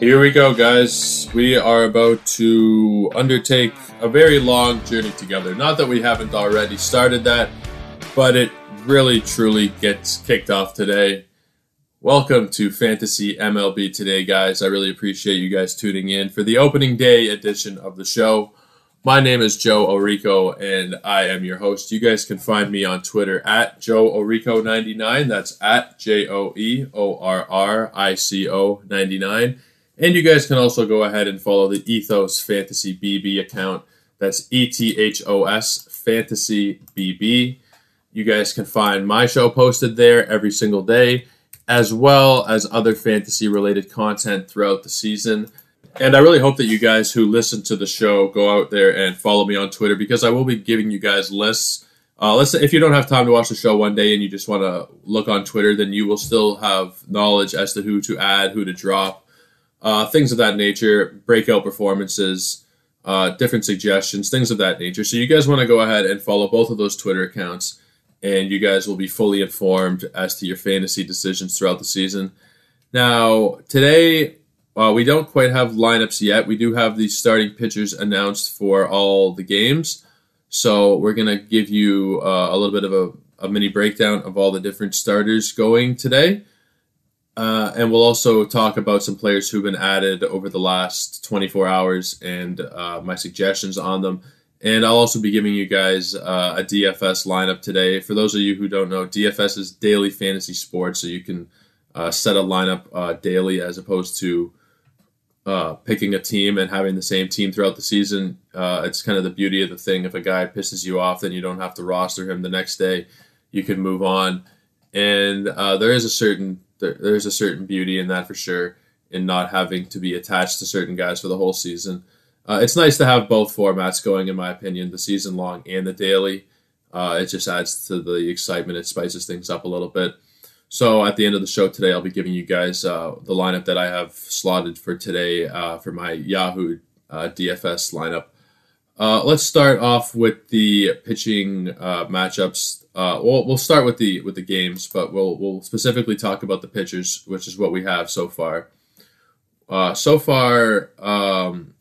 Here we go, guys. We are about to undertake a very long journey together. Not that we haven't already started that, but it really truly gets kicked off today. Welcome to Fantasy MLB today, guys. I really appreciate you guys tuning in for the opening day edition of the show. My name is Joe Orrico, and I am your host. You guys can find me on Twitter at Joe Orrico99. That's at J O E O R R I C O 99. And you guys can also go ahead and follow the Ethos Fantasy BB account. That's E T H O S Fantasy BB. You guys can find my show posted there every single day, as well as other fantasy related content throughout the season. And I really hope that you guys who listen to the show go out there and follow me on Twitter because I will be giving you guys lists. Uh, let's say if you don't have time to watch the show one day and you just want to look on Twitter, then you will still have knowledge as to who to add, who to drop, uh, things of that nature, breakout performances, uh, different suggestions, things of that nature. So you guys want to go ahead and follow both of those Twitter accounts, and you guys will be fully informed as to your fantasy decisions throughout the season. Now, today, uh, we don't quite have lineups yet. We do have the starting pitchers announced for all the games. So we're going to give you uh, a little bit of a, a mini breakdown of all the different starters going today. Uh, and we'll also talk about some players who've been added over the last 24 hours and uh, my suggestions on them. And I'll also be giving you guys uh, a DFS lineup today. For those of you who don't know, DFS is daily fantasy sports, so you can uh, set a lineup uh, daily as opposed to picking a team and having the same team throughout the season. it's kind of the beauty of the thing. If a guy pisses you off, then you don't have to roster him the next day. You can move on. And there is a certain there, there's a certain beauty in that for sure, in not having to be attached to certain guys for the whole season. Uh, it's nice to have both formats going, in my opinion, the season long and the daily. Uh, it just adds to the excitement. It spices things up a little bit. So at the end of the show today, I'll be giving you guys uh, the lineup that I have slotted for today uh, for my Yahoo uh, DFS lineup. Uh, let's start off with the pitching matchups uh, we'll we'll start with the with the games, but we'll we'll specifically talk about the pitchers, which is what we have so far. Uh, so far, um,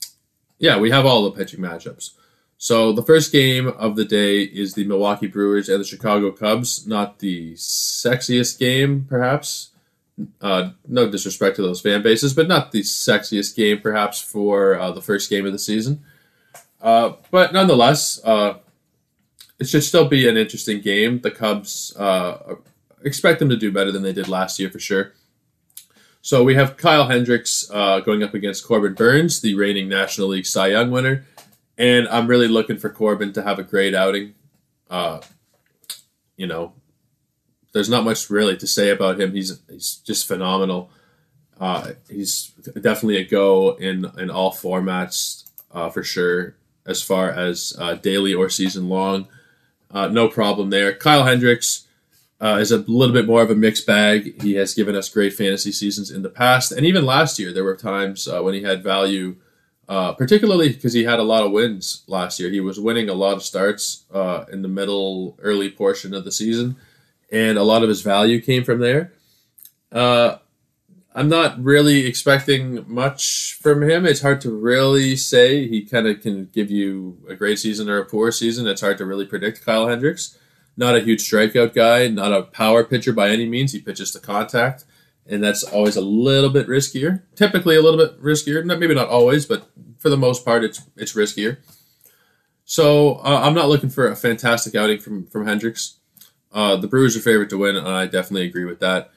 yeah, we have all the pitching matchups. So the first game of the day is the Milwaukee Brewers and the Chicago Cubs. Not the sexiest game, perhaps. Uh, no disrespect to those fan bases, but not the sexiest game, perhaps, for uh, the first game of the season. Uh, but nonetheless, uh, it should still be an interesting game. The Cubs uh, expect them to do better than they did last year for sure. So we have Kyle Hendricks uh, going up against Corbin Burnes, the reigning National League Cy Young winner, and I'm really looking for Corbin to have a great outing. Uh, you know, there's not much really to say about him. He's he's just phenomenal. Uh, he's definitely a go in in all formats uh, for sure, as far as uh, daily or season long. Uh, no problem there. Kyle Hendricks uh, is a little bit more of a mixed bag. He has given us great fantasy seasons in the past, and even last year there were times uh, when he had value, uh, particularly because he had a lot of wins last year. He was winning a lot of starts in the middle, early portion of the season, and a lot of his value came from there. Uh, I'm not really expecting much from him. It's hard to really say. He kind of can give you a great season or a poor season. It's hard to really predict Kyle Hendricks. Not a huge strikeout guy, not a power pitcher by any means. He pitches to contact, and that's always a little bit riskier. Typically, a little bit riskier. maybe not always, but for the most part, it's it's riskier. So uh, I'm not looking for a fantastic outing from from Hendricks. Uh, the Brewers are favorite to win, and I definitely agree with that.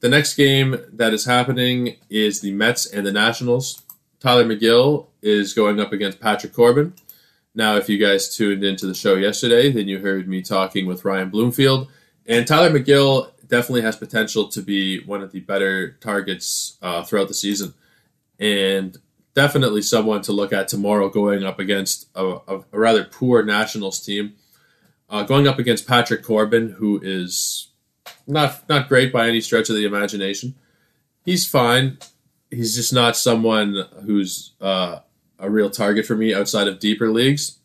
The next game that is happening is the Mets and the Nationals. Tylor Megill is going up against Patrick Corbin. Now, if you guys tuned into the show yesterday, then you heard me talking with Ryan Bloomfield. And Tylor Megill definitely has potential to be one of the better targets uh, throughout the season. And definitely someone to look at tomorrow going up against a, a, rather poor Nationals team. Uh, going up against Patrick Corbin, who is not not great by any stretch of the imagination. He's fine. He's just not someone who's uh, a real target for me outside of deeper leagues.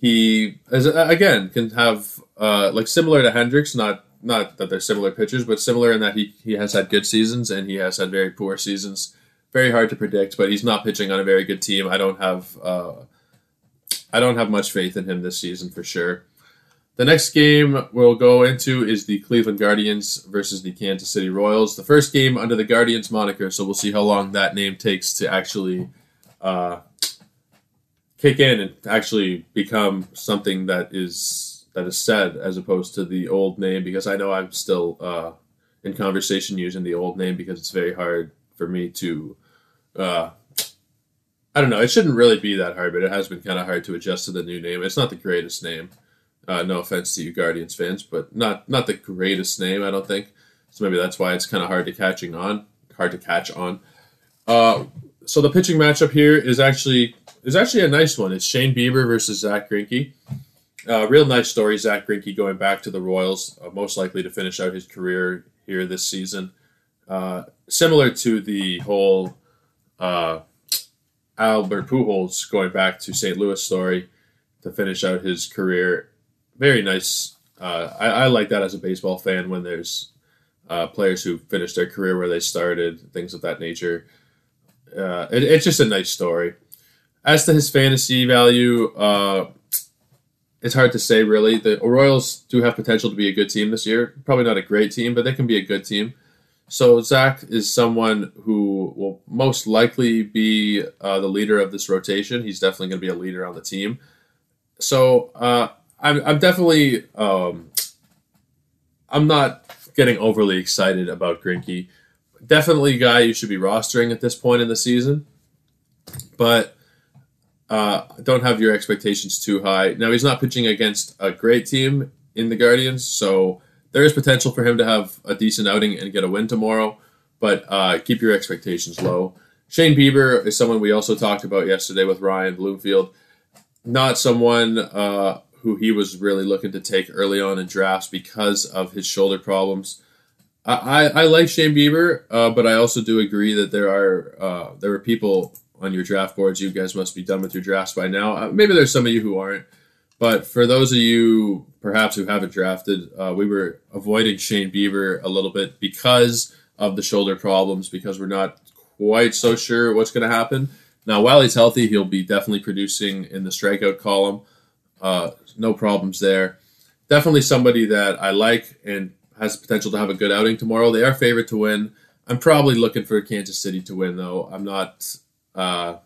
He, as again, can have uh, like similar to Hendricks, not not that they're similar pitchers, but similar in that he he has had good seasons and he has had very poor seasons. Very hard to predict, but he's not pitching on a very good team. I don't have uh, I don't have much faith in him this season for sure. The next game we'll go into is the Cleveland Guardians versus the Kansas City Royals. The first game under the Guardians moniker, so we'll see how long that name takes to actually uh, kick in and actually become something that is that is said as opposed to the old name. Because I know I'm still uh, in conversation using the old name because it's very hard for me to. Uh, I don't know. It shouldn't really be that hard, but it has been kind of hard to adjust to the new name. It's not the greatest name. Uh, no offense to you Guardians fans, but not not the greatest name, I don't think. So maybe that's why it's kind of hard to catching on, hard to catch on. Uh, so the pitching matchup here is actually is actually a nice one. It's Shane Bieber versus Zack Greinke. Uh, real nice story. Zack Greinke going back to the Royals, uh, most likely to finish out his career here this season. Uh, similar to the whole uh, Albert Pujols going back to St. Louis story to finish out his career very nice. Uh, I, I, like that as a baseball fan when there's uh, players who finish their career where they started, things of that nature. Uh, it, it's just a nice story. As to his fantasy value, uh, it's hard to say really. The Royals do have potential to be a good team this year. Probably not a great team, but they can be a good team. So Zack is someone who will most likely be uh, the leader of this rotation. He's definitely going to be a leader on the team. So uh, I'm I'm definitely um, I'm not getting overly excited about Greinke. Definitely a guy you should be rostering at this point in the season, but uh, don't have your expectations too high. Now he's not pitching against a great team in the Guardians, so there is potential for him to have a decent outing and get a win tomorrow. But uh, keep your expectations low. Shane Bieber is someone we also talked about yesterday with Ryan Bloomfield. Not someone uh, who he was really looking to take early on in drafts because of his shoulder problems. I, I, I like Shane Bieber, uh, but I also do agree that there are uh, there are people on your draft boards. You guys must be done with your drafts by now. Uh, maybe there's some of you who aren't, but for those of you perhaps who haven't drafted, uh, we were avoiding Shane Bieber a little bit because of the shoulder problems because we're not quite so sure what's going to happen. Now, while he's healthy, he'll be definitely producing in the strikeout column. Uh, no problems there. Definitely somebody that I like and has potential to have a good outing tomorrow. They are favorite to win. I'm probably looking for Kansas City to win, though. I'm not. Uh,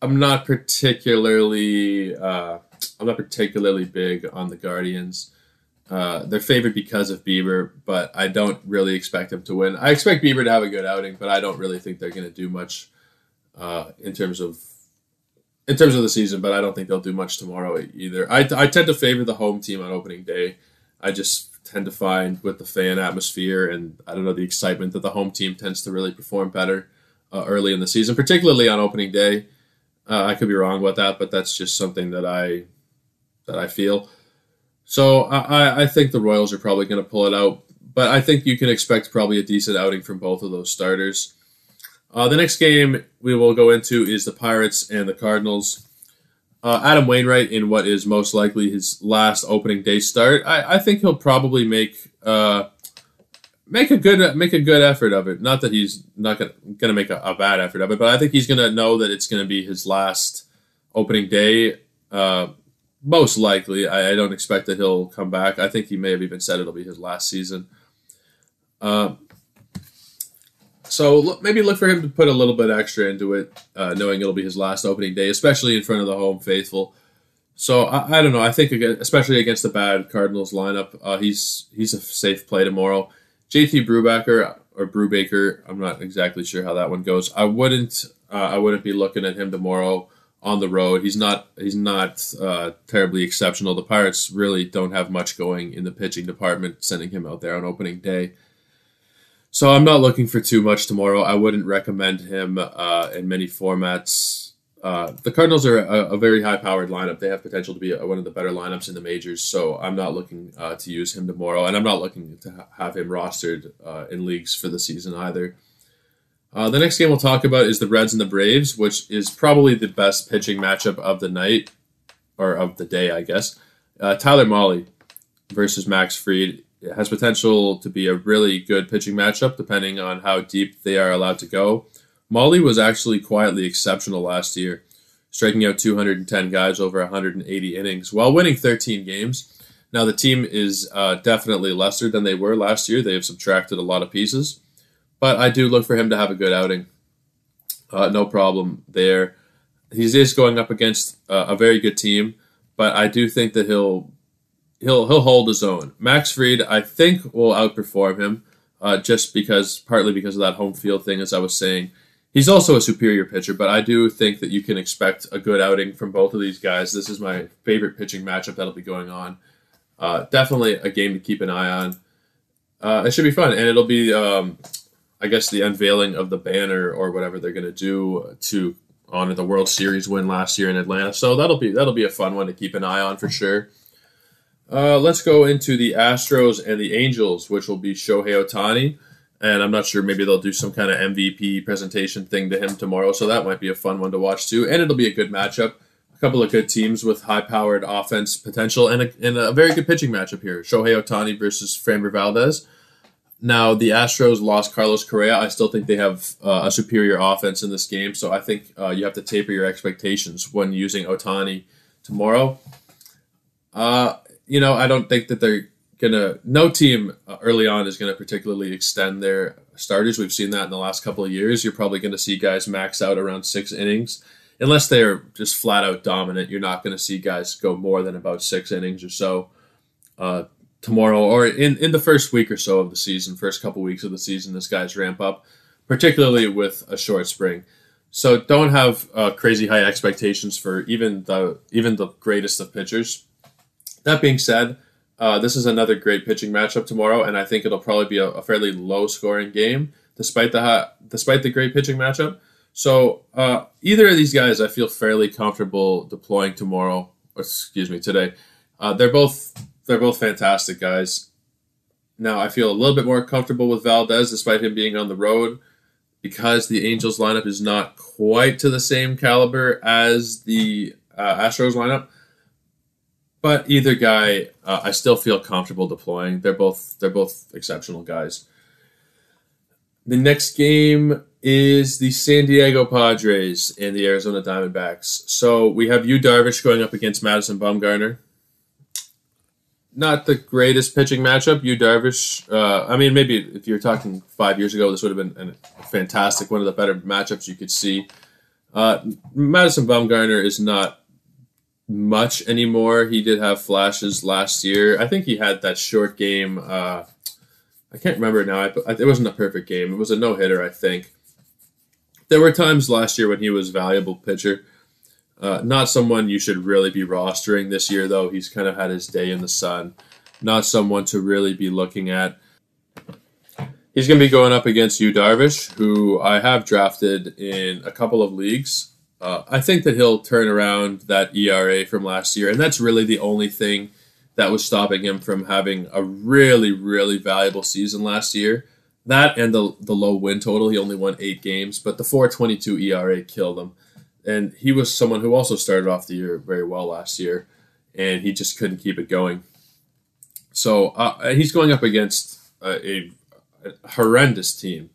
I'm not particularly. Uh, I'm not particularly big on the Guardians. Uh, they're favored because of Bieber, but I don't really expect them to win. I expect Bieber to have a good outing, but I don't really think they're going to do much uh, in terms of in terms of the season, but I don't think they'll do much tomorrow either. I, I tend to favor the home team on opening day. I just tend to find with the fan atmosphere and I don't know the excitement that the home team tends to really perform better uh, early in the season, particularly on opening day. Uh, I could be wrong about that, but that's just something that I that I feel. So I, I think the Royals are probably going to pull it out, but I think you can expect probably a decent outing from both of those starters. Uh, the next game we will go into is the Pirates and the Cardinals. Uh, Adam Wainwright in what is most likely his last opening day start. I, I think he'll probably make uh, make a good make a good effort of it. Not that he's not gonna, gonna make a, a, bad effort of it, but I think he's gonna know that it's gonna be his last opening day. Uh, most likely, I, I, don't expect that he'll come back. I think he may have even said it'll be his last season. Uh, so look, maybe look for him to put a little bit extra into it, uh, knowing it'll be his last opening day, especially in front of the home faithful. So I, I don't know. I think again, especially against the bad Cardinals lineup, uh, he's he's a safe play tomorrow. JT Brubaker or Brubaker, I'm not exactly sure how that one goes. I wouldn't uh, I wouldn't be looking at him tomorrow on the road. He's not he's not uh, terribly exceptional. The Pirates really don't have much going in the pitching department, sending him out there on opening day. So I'm not looking for too much tomorrow. I wouldn't recommend him uh, in many formats. Uh, the Cardinals are a, a, very high-powered lineup. They have potential to be a, one of the better lineups in the majors. So I'm not looking uh, to use him tomorrow, and I'm not looking to ha- have him rostered uh, in leagues for the season either. Uh, the next game we'll talk about is the Reds and the Braves, which is probably the best pitching matchup of the night or of the day, I guess. Uh, Tyler Mahle versus Max Fried it has potential to be a really good pitching matchup, depending on how deep they are allowed to go. Mahle was actually quietly exceptional last year, striking out 210 guys over 180 innings while winning 13 games. Now, the team is uh, definitely lesser than they were last year. They have subtracted a lot of pieces, but I do look for him to have a good outing. Uh, no problem there. He's is going up against uh, a very good team, but I do think that he'll he'll he'll hold his own. Max Fried, I think, will outperform him, uh, just because partly because of that home field thing, as I was saying. He's also a superior pitcher, but I do think that you can expect a good outing from both of these guys. This is my favorite pitching matchup that'll be going on. Uh, definitely a game to keep an eye on. Uh, it should be fun, and it'll be, um, I guess, the unveiling of the banner or whatever they're going to do to honor the World Series win last year in Atlanta. So that'll be that'll be a fun one to keep an eye on for sure. Uh, let's go into the Astros and the Angels, which will be Shohei Ohtani. And I'm not sure, maybe they'll do some kind of MVP presentation thing to him tomorrow. So that might be a fun one to watch too. And it'll be a good matchup. A couple of good teams with high powered offense potential and a, and a very good pitching matchup here. Shohei Ohtani versus Framber Valdez. Now, the Astros lost Carlos Correa. I still think they have uh, a superior offense in this game. So I think uh, you have to taper your expectations when using Ohtani tomorrow. Uh, you know, I don't think that they're gonna. No team early on is gonna particularly extend their starters. We've seen that in the last couple of years. You're probably gonna see guys max out around six innings, unless they're just flat out dominant. You're not gonna see guys go more than about six innings or so. Uh, tomorrow or in, in the first week or so of the season, first couple weeks of the season, this guys ramp up, particularly with a short spring. So don't have uh, crazy high expectations for even the even the greatest of pitchers. That being said, uh, this is another great pitching matchup tomorrow, and I think it'll probably be a, a fairly low scoring game, despite the despite the great pitching matchup. So uh, either of these guys, I feel fairly comfortable deploying tomorrow. excuse me, today. Uh, they're both they're both fantastic guys. Now I feel a little bit more comfortable with Valdez, despite him being on the road, because the Angels lineup is not quite to the same caliber as the uh, Astros lineup. But either guy, uh, I still feel comfortable deploying. They're both they're both exceptional guys. The next game is the San Diego Padres and the Arizona Diamondbacks. So we have Yu Darvish going up against Madison Bumgarner. Not the greatest pitching matchup. Yu Darvish. Uh, I mean, maybe if you're talking five years ago, this would have been a fantastic, one of the better matchups you could see. Uh, Madison Bumgarner is not much anymore. He did have flashes last year. I think he had that short game. Uh, I can't remember now. I, it wasn't a perfect game. It was a no hitter, I think. There were times last year when he was valuable pitcher. Uh, not someone you should really be rostering this year, though. He's kind of had his day in the sun. Not someone to really be looking at. He's going to be going up against Yu Darvish, who I have drafted in a couple of leagues. Uh, I think that he'll turn around that ERA from last year, and that's really the only thing that was stopping him from having a really, really valuable season last year. That and the the low win total. He only won eight games, but the 4.22 ERA killed him. And he was someone who also started off the year very well last year, and he just couldn't keep it going. So uh, he's going up against a, a, horrendous team,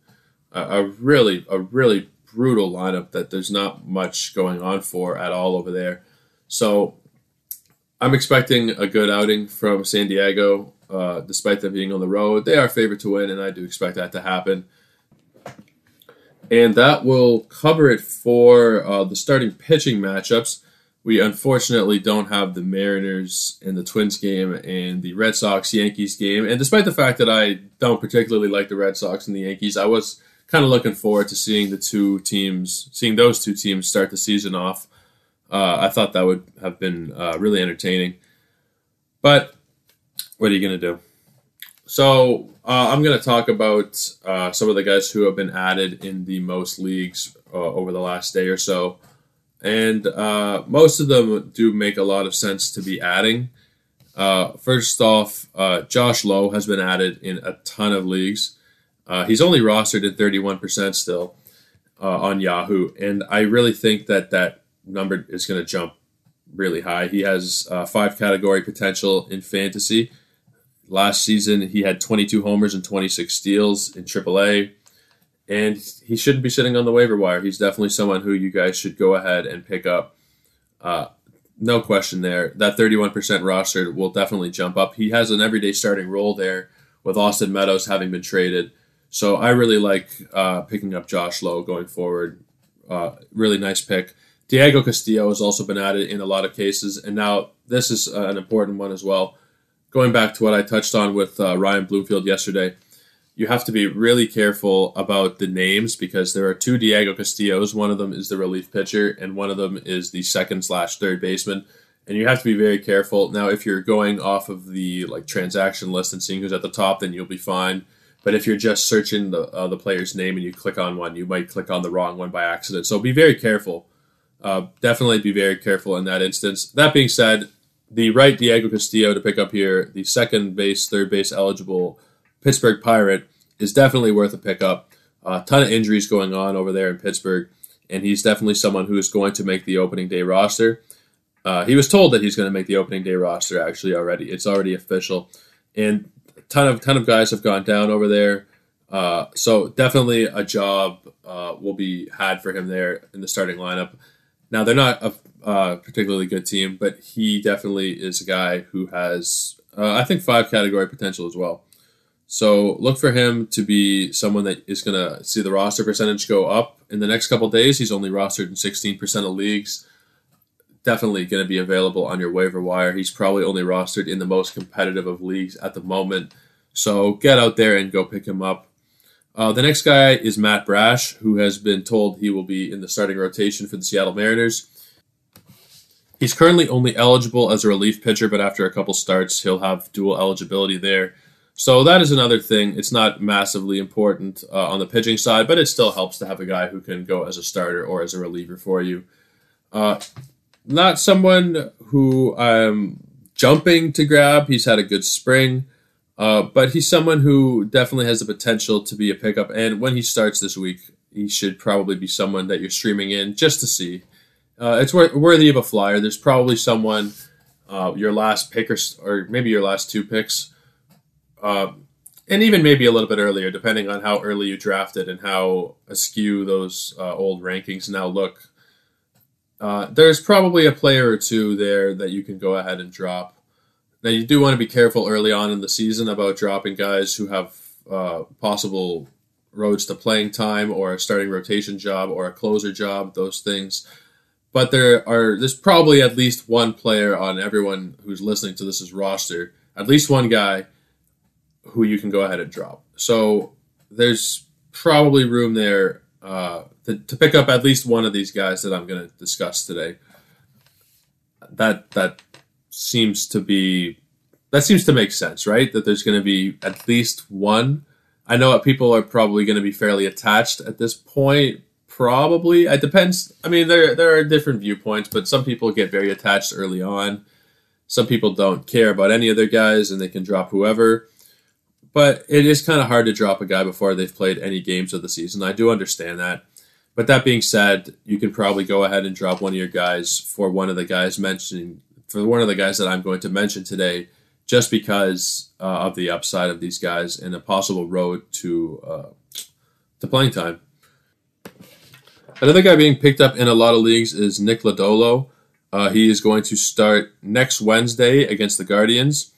a really, a really brutal lineup that there's not much going on for at all over there. So I'm expecting a good outing from San Diego, uh, despite them being on the road. They are favored to win, and I do expect that to happen. And that will cover it for uh, the starting pitching matchups. We unfortunately don't have the Mariners and the Twins game and the Red Sox Yankees game. And despite the fact that I don't particularly like the Red Sox and the Yankees, I was kind of looking forward to seeing the two teams, seeing those two teams start the season off. Uh, I thought that would have been uh, really entertaining. But what are you going to do? So uh, I'm going to talk about uh, some of the guys who have been added in the most leagues uh, over the last day or so. And uh, most of them do make a lot of sense to be adding. first off, Josh Lowe has been added in a ton of leagues. Uh, he's only rostered at 31% still uh, on Yahoo, and I really think that that number is going to jump really high. He has uh, five category potential in fantasy. last season he had 22 homers and 26 steals in AAA, and he shouldn't be sitting on the waiver wire. He's definitely someone who you guys should go ahead and pick up. Uh, no question there. That 31% roster will definitely jump up. He has an everyday starting role there with Austin Meadows having been traded. So I really like uh, picking up Josh Lowe going forward. Uh, really nice pick. Diego Castillo has also been added in a lot of cases, and now this is uh, an important one as well. Going back to what I touched on with uh, Ryan Bloomfield yesterday, you have to be really careful about the names because there are two Diego Castillos. One of them is the relief pitcher, and one of them is the second slash third baseman. And you have to be very careful. Now, if you're going off of the like transaction list and seeing who's at the top, then you'll be fine. But if you're just searching the uh, the player's name and you click on one, you might click on the wrong one by accident. So be very careful uh, definitely be very careful in that instance. That being said, the right Diego Castillo to pick up here, the second base, third base eligible Pittsburgh Pirate, is definitely worth a pickup. A uh, ton of injuries going on over there in Pittsburgh, and he's definitely someone who is going to make the opening day roster. Uh, he was told that he's going to make the opening day roster actually already. It's already official, and ton of ton of guys have gone down over there. Uh, so definitely a job uh, will be had for him there in the starting lineup. Now they're not a uh, particularly good team, but he definitely is a guy who has, uh, I think, five category potential as well. So look for him to be someone that is going to see the roster percentage go up in the next couple days. He's only rostered in 16% of leagues. Definitely going to be available on your waiver wire. He's probably only rostered in the most competitive of leagues at the moment. So get out there and go pick him up. Uh, the next guy is Matt Brash, who has been told he will be in the starting rotation for the Seattle Mariners. He's currently only eligible as a relief pitcher, but after a couple starts, he'll have dual eligibility there. So that is another thing. It's not massively important uh, on the pitching side, but it still helps to have a guy who can go as a starter or as a reliever for you. Uh, not someone who I'm jumping to grab. He's had a good spring. Uh, but he's someone who definitely has the potential to be a pickup. And when he starts this week, he should probably be someone that you're streaming in just to see. Uh, it's worthy of a flyer. There's probably someone, uh, your last pick or, or, maybe your last two picks, uh, and even maybe a little bit earlier, depending on how early you drafted and how askew those uh, old rankings now look. Uh, there's probably a player or two there that you can go ahead and drop. Now you do want to be careful early on in the season about dropping guys who have uh, possible roads to playing time or a starting rotation job or a closer job, those things. But there are there's probably at least one player on everyone who's listening to this is roster, at least one guy who you can go ahead and drop. So there's probably room there uh, to, to pick up at least one of these guys that I'm going to discuss today. That that seems to be that seems to make sense, right? That there's going to be at least one. I know people are probably going to be fairly attached at this point. Probably, it depends. I mean, there there are different viewpoints, but some people get very attached early on. Some people don't care about any of their guys, and they can drop whoever. But it is kind of hard to drop a guy before they've played any games of the season. I do understand that. But that being said, you can probably go ahead and drop one of your guys for one of the guys mentioning for one of the guys that I'm going to mention today, just because uh, of the upside of these guys and a possible road to uh, to playing time. Another guy being picked up in a lot of leagues is Nick Lodolo. Uh, he is going to start next Wednesday against the Guardians.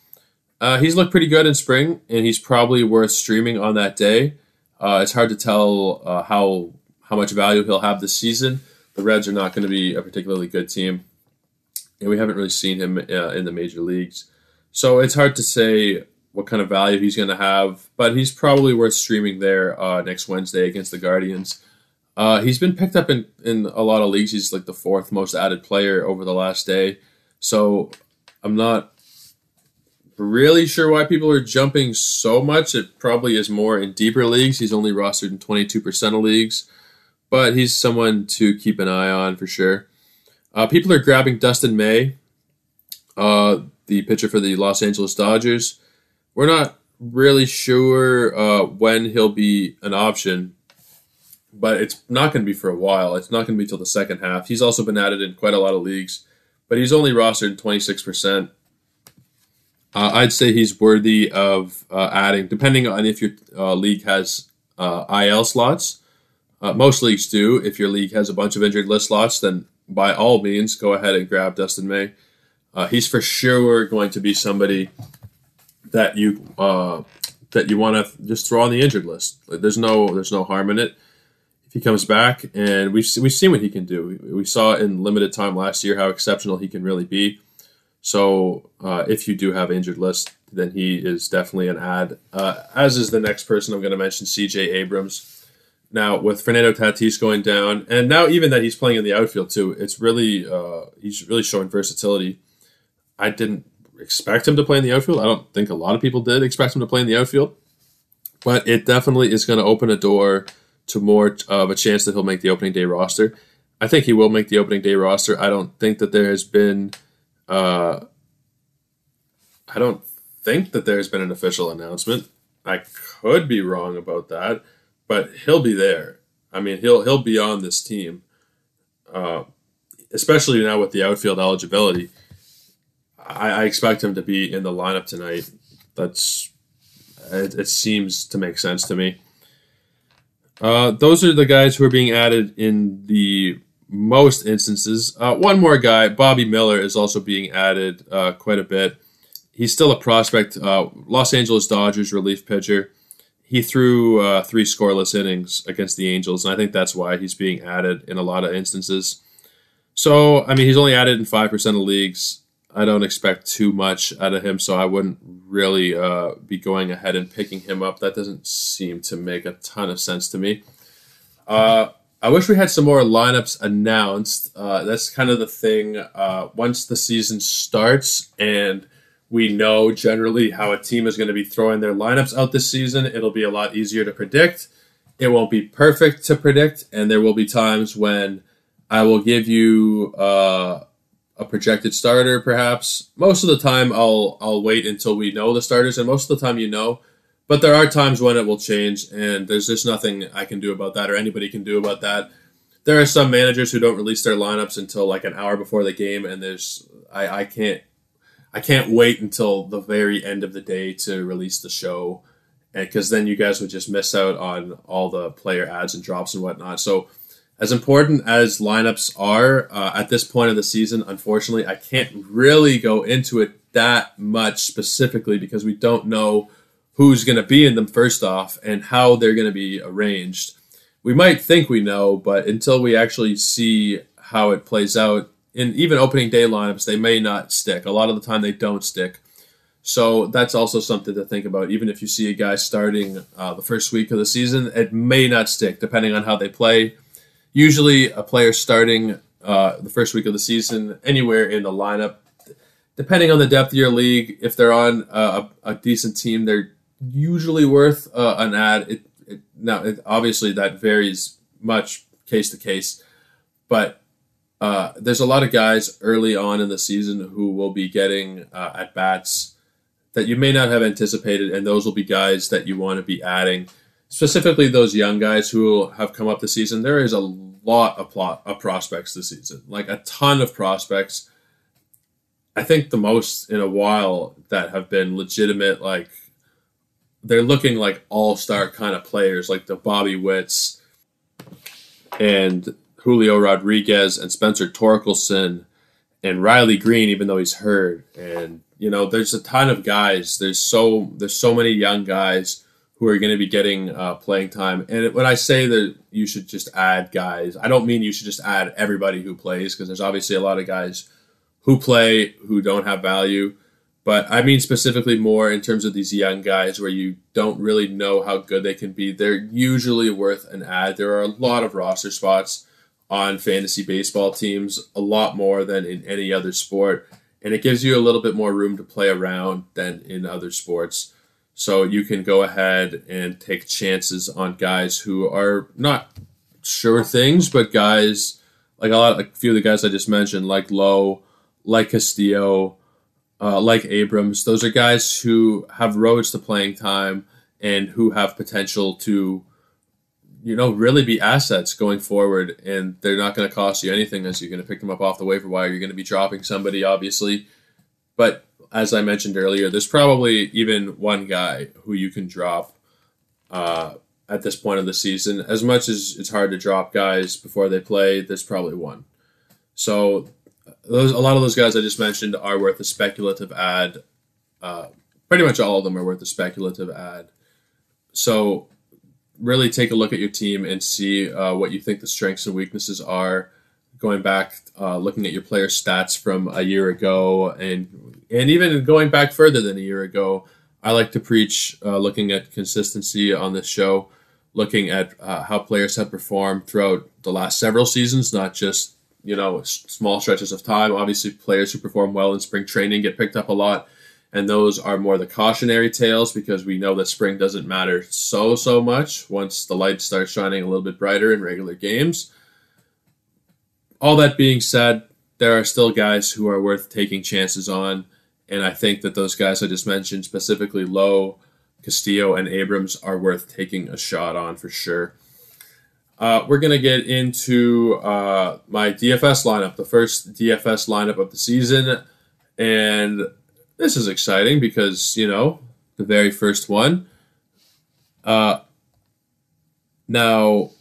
Uh, he's looked pretty good in spring, and he's probably worth streaming on that day. Uh, it's hard to tell uh, how how much value he'll have this season. The Reds are not going to be a particularly good team and we haven't really seen him uh, in the major leagues. So it's hard to say what kind of value he's going to have, but he's probably worth streaming there uh, next Wednesday against the Guardians. Uh, he's been picked up in, in a lot of leagues. He's like the fourth most added player over the last day. So I'm not really sure why people are jumping so much. It probably is more in deeper leagues. He's only rostered in 22% of leagues, but he's someone to keep an eye on for sure. Uh, people are grabbing Dustin May, uh, the pitcher for the Los Angeles Dodgers. We're not really sure uh, when he'll be an option, but it's not going to be for a while. It's not going to be till the second half. He's also been added in quite a lot of leagues, but he's only rostered 26%. Uh, I'd say he's worthy of uh, adding, depending on if your uh, league has IL slots. Uh, most leagues do. If your league has a bunch of injured list slots, then by all means, go ahead and grab Dustin May. Uh, he's for sure going to be somebody that you that you want to just throw on the injured list. Like, there's no there's no harm in it if he comes back, and we've we've seen what he can do. We saw in limited time last year how exceptional he can really be. So uh, if you do have injured list, then he is definitely an ad. Uh, as is the next person I'm going to mention, C.J. Abrams. Now with Fernando Tatis going down, and now even that he's playing in the outfield too, it's really uh, he's really showing versatility. I didn't expect him to play in the outfield. I don't think a lot of people did expect him to play in the outfield, but it definitely is going to open a door to more of a chance that he'll make the opening day roster. I think he will make the opening day roster. I don't think that there has been. Uh, I don't think that there's been an official announcement. I could be wrong about that, but he'll be there. I mean, he'll he'll be on this team, uh, especially now with the outfield eligibility. I, I, expect him to be in the lineup tonight. That's it, it seems to make sense to me. Uh, those are the guys who are being added in the most instances. Uh, one more guy, Bobby Miller, is also being added uh, quite a bit. He's still a prospect. Uh, Los Angeles Dodgers relief pitcher. He threw uh, three scoreless innings against the Angels, and I think that's why he's being added in a lot of instances. So, I mean, he's only added in 5% of leagues. I don't expect too much out of him, so I wouldn't really uh, be going ahead and picking him up. That doesn't seem to make a ton of sense to me. Uh, I wish we had some more lineups announced. Uh, that's kind of the thing. Uh, once the season starts and we know generally how a team is going to be throwing their lineups out this season, it'll be a lot easier to predict. It won't be perfect to predict, and there will be times when I will give you uh, a projected starter, perhaps. Most of the time, I'll I'll wait until we know the starters, and most of the time, you know. But there are times when it will change, and there's just nothing I can do about that, or anybody can do about that. There are some managers who don't release their lineups until like an hour before the game, and there's I, I can't I can't wait until the very end of the day to release the show, because then you guys would just miss out on all the player ads and drops and whatnot. So as important as lineups are uh, at this point of the season, unfortunately, I can't really go into it that much specifically because we don't know who's going to be in them first off and how they're going to be arranged. We might think we know, but until we actually see how it plays out in even opening day lineups, they may not stick. A lot of the time, they don't stick. So that's also something to think about. Even if you see a guy starting uh, the first week of the season, it may not stick depending on how they play usually a player starting uh, the first week of the season anywhere in the lineup, depending on the depth of your league, if they're on a, a decent team, they're usually worth uh, an ad. It, it, now, it, obviously, that varies much case to case, but uh, there's a lot of guys early on in the season who will be getting uh, at bats that you may not have anticipated, and those will be guys that you want to be adding specifically those young guys who have come up this season, there is a lot of plot of prospects this season, like a ton of prospects. I think the most in a while that have been legitimate, like they're looking like all star kind of players, like the Bobby Witts and Julio Rodriguez and Spencer Torkelson and Riley Greene, even though he's hurt. And you know, there's a ton of guys. There's so there's so many young guys who are going to be getting uh, playing time. And when I say that you should just add guys, I don't mean you should just add everybody who plays because there's obviously a lot of guys who play who don't have value. But I mean specifically more in terms of these young guys where you don't really know how good they can be. They're usually worth an ad. There are a lot of roster spots on fantasy baseball teams, a lot more than in any other sport. And it gives you a little bit more room to play around than in other sports. So you can go ahead and take chances on guys who are not sure things, but guys like a lot, a few of the guys I just mentioned, like Lowe, like Castillo, uh, like Abrams. Those are guys who have roads to playing time and who have potential to, you know, really be assets going forward. And they're not going to cost you anything as you're going to pick them up off the waiver wire. You're going to be dropping somebody, obviously, but as I mentioned earlier, there's probably even one guy who you can drop uh, at this point of the season. As much as it's hard to drop guys before they play, there's probably one. So those a lot of those guys I just mentioned are worth a speculative ad. Uh, pretty much all of them are worth a speculative ad. So really take a look at your team and see uh, what you think the strengths and weaknesses are. Going back, uh, looking at your player stats from a year ago, and and even going back further than a year ago, I like to preach uh, looking at consistency on this show, looking at uh, how players have performed throughout the last several seasons, not just you know small stretches of time. Obviously, players who perform well in spring training get picked up a lot and those are more the cautionary tales because we know that spring doesn't matter so so much once the lights start shining a little bit brighter in regular games. All that being said, there are still guys who are worth taking chances on, and I think that those guys I just mentioned, specifically Lowe, Castillo, and Abrams, are worth taking a shot on for sure. Uh, we're going to get into uh, my DFS lineup, the first DFS lineup of the season. And this is exciting because you know the very first one. Uh, now,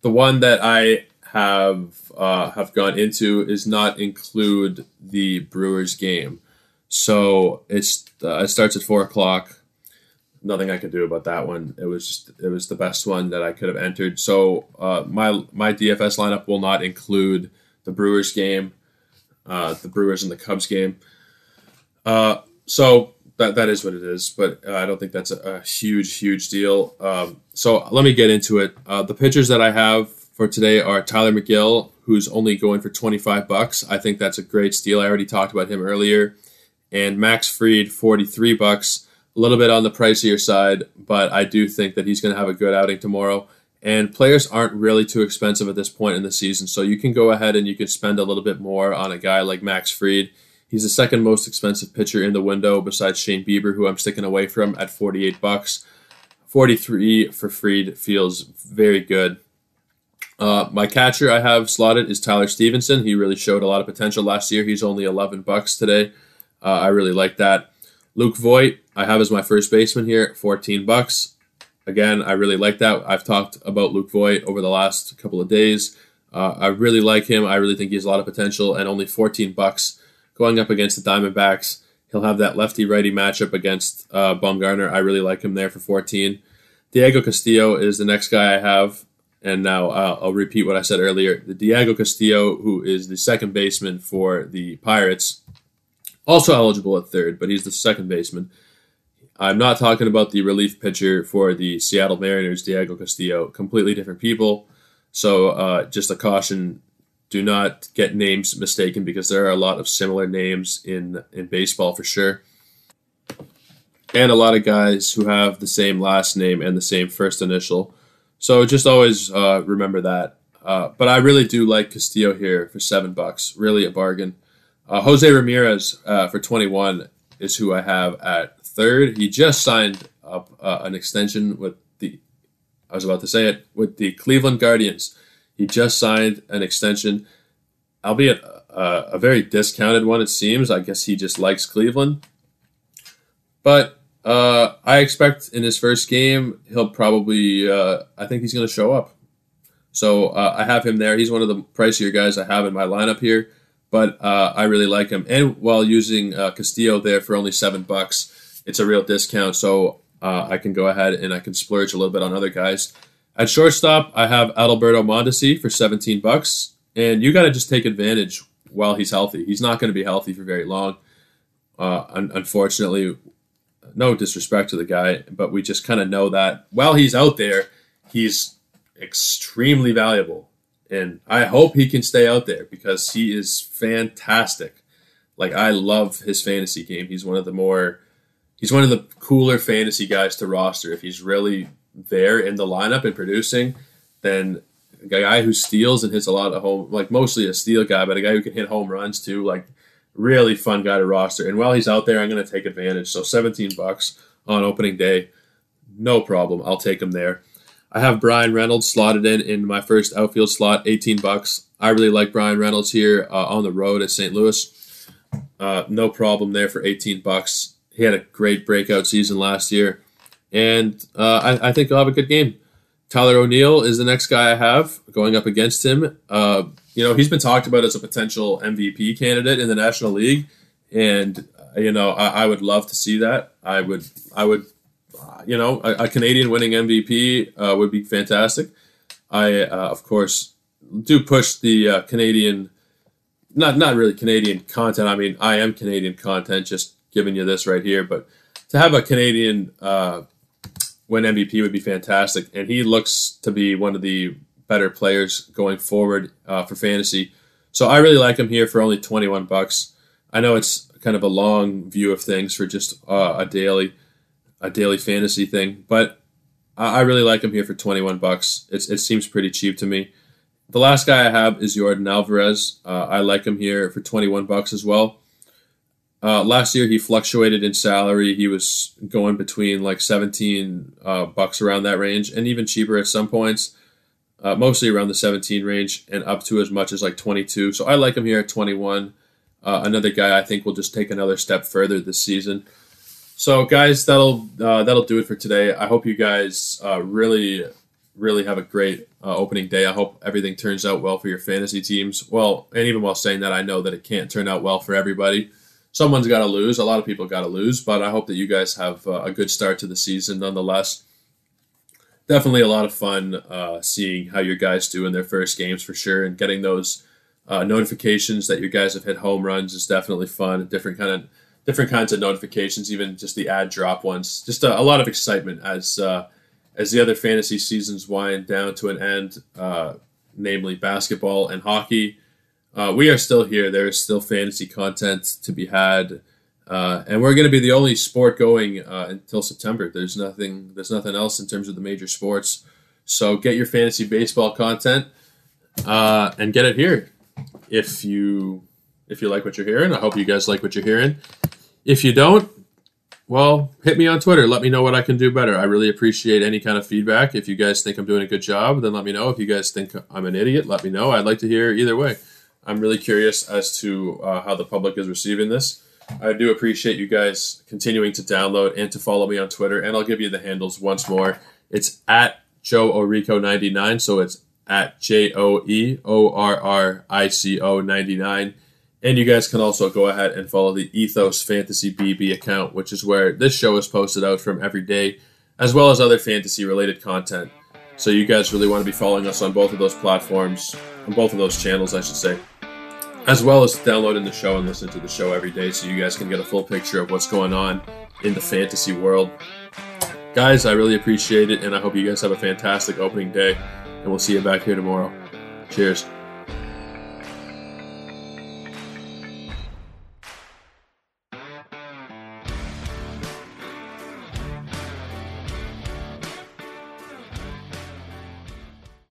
the one that I have uh, have gone into is not include the Brewers game, so it's uh, it starts at four o'clock. Nothing I could do about that one. It was just it was the best one that I could have entered. So uh, my my DFS lineup will not include the Brewers game, uh, the Brewers and the Cubs game. Uh, so that that is what it is, but uh, I don't think that's a, a huge huge deal. Um, so let me get into it. Uh, the pitchers that I have for today are Tylor Megill, who's only going for twenty five bucks. I think that's a great steal. I already talked about him earlier, and Max Fried forty three bucks. A little bit on the pricier side, but I do think that he's going to have a good outing tomorrow. And players aren't really too expensive at this point in the season, so you can go ahead and you can spend a little bit more on a guy like Max Fried He's the second most expensive pitcher in the window besides Shane Bieber, who I'm sticking away from at 48 bucks. 43 for Fried feels very good. Uh, my catcher I have slotted is Tyler Stephenson. He really showed a lot of potential last year. He's only 11 bucks today. Uh, I really like that. Luke Voit I have as my first baseman here, 14 bucks. Again, I really like that. I've talked about Luke Voit over the last couple of days. Uh, I really like him. I really think he has a lot of potential, and only 14 bucks going up against the Diamondbacks. He'll have that lefty righty matchup against uh, Bumgarner. I really like him there for 14. Diego Castillo is the next guy I have. And now uh, I'll repeat what I said earlier. The Diego Castillo, who is the second baseman for the Pirates, also eligible at third, but he's the second baseman. I'm not talking about the relief pitcher for the Seattle Mariners, Diego Castillo. Completely different people. So uh, just a caution do not get names mistaken because there are a lot of similar names in in baseball for sure. And a lot of guys who have the same last name and the same first initial. So just always uh, remember that. Uh, but i really do like castillo here for seven bucks. Really a bargain. Uh, jose ramirez uh, for 21 is who i have at third. He just signed up uh, an extension with the i was about to say it with the cleveland guardians he just signed an extension, albeit a, a very discounted one, it seems. I guess he just likes Cleveland. But uh, I expect in his first game, he'll probably, uh, I think he's going to show up. So uh, I have him there. He's one of the pricier guys I have in my lineup here, but uh, I really like him. And while using uh, Castillo there for only seven bucks, it's a real discount. So uh, I can go ahead and I can splurge a little bit on other guys. At shortstop, I have Adalberto Mondesi for 17 bucks, and you got to just take advantage while he's healthy. He's not going to be healthy for very long. Uh, un- unfortunately, no disrespect to the guy, but we just kind of know that while he's out there, he's extremely valuable. And I hope he can stay out there because he is fantastic. Like I love his fantasy game. He's one of the more he's one of the cooler fantasy guys to roster if he's really there in the lineup and producing than a guy who steals and hits a lot of home, like mostly a steal guy, but a guy who can hit home runs too. Like really fun guy to roster. And while he's out there, I'm going to take advantage. So 17 bucks on opening day, no problem. I'll take him there. I have Bryan Reynolds slotted in in my first outfield slot, 18 bucks. I really like Bryan Reynolds here uh, on the road at St. Louis. uh, no problem there for 18 bucks. He had a great breakout season last year, and uh, I, I, think he'll have a good game. Tyler O'Neill is the next guy I have going up against him. Uh, you know, he's been talked about as a potential MVP candidate in the National League, and uh, you know, I, I would love to see that. I would, I would, uh, you know, a, a Canadian winning MVP uh, would be fantastic. I, of course, do push the Canadian not not really Canadian content. I mean, I am Canadian content, just giving you this right here. But to have a Canadian uh, win MVP would be fantastic, and he looks to be one of the better players going forward uh, for fantasy. So I really like him here for only twenty one bucks. I know it's kind of a long view of things for just uh, a daily a daily fantasy thing, but I really like him here for twenty one bucks. It's, it seems pretty cheap to me. The last guy I have is Yordan Alvarez. Uh, I like him here for 21 bucks as well. Uh, last year he fluctuated in salary. He was going between like 17 uh, bucks around that range, and even cheaper at some points. Uh, mostly around the 17 range, and up to as much as like 22. So I like him here at 21. Uh, another guy I think will just take another step further this season. So guys, that'll uh, that'll do it for today. I hope you guys really really have a great uh, opening day. I hope everything turns out well for your fantasy teams. Well, and even while saying that, I know that it can't turn out well for everybody. Someone's got to lose. A lot of people got to lose, but I hope that you guys have uh, a good start to the season nonetheless. Definitely a lot of fun uh, seeing how your guys do in their first games for sure, and getting those uh, notifications that your guys have hit home runs is definitely fun. Different kind of different kinds of notifications, even just the ad drop ones. Just a, a lot of excitement as uh, as the other fantasy seasons wind down to an end, uh, namely basketball and hockey, uh, we are still here. There is still fantasy content to be had, uh, and we're going to be the only sport going uh, until September. There's nothing. There's nothing else in terms of the major sports. So get your fantasy baseball content uh, and get it here. If you if you like what you're hearing, I hope you guys like what you're hearing. If you don't, well, hit me on Twitter. Let me know what I can do better. I really appreciate any kind of feedback. If you guys think I'm doing a good job, then let me know. If you guys think I'm an idiot, let me know. I'd like to hear either way. I'm really curious as to uh, how the public is receiving this. I do appreciate you guys continuing to download and to follow me on Twitter. And I'll give you the handles once more. It's at Joe Orrico99. So it's at J O E O R R I C O 99. And you guys can also go ahead and follow the Ethos Fantasy BB account, which is where this show is posted out from every day, as well as other fantasy related content. So you guys really want to be following us on both of those platforms, on both of those channels, I should say, as well as downloading the show and listening to the show every day so you guys can get a full picture of what's going on in the fantasy world. Guys, I really appreciate it, and I hope you guys have a fantastic opening day, and we'll see you back here tomorrow. Cheers.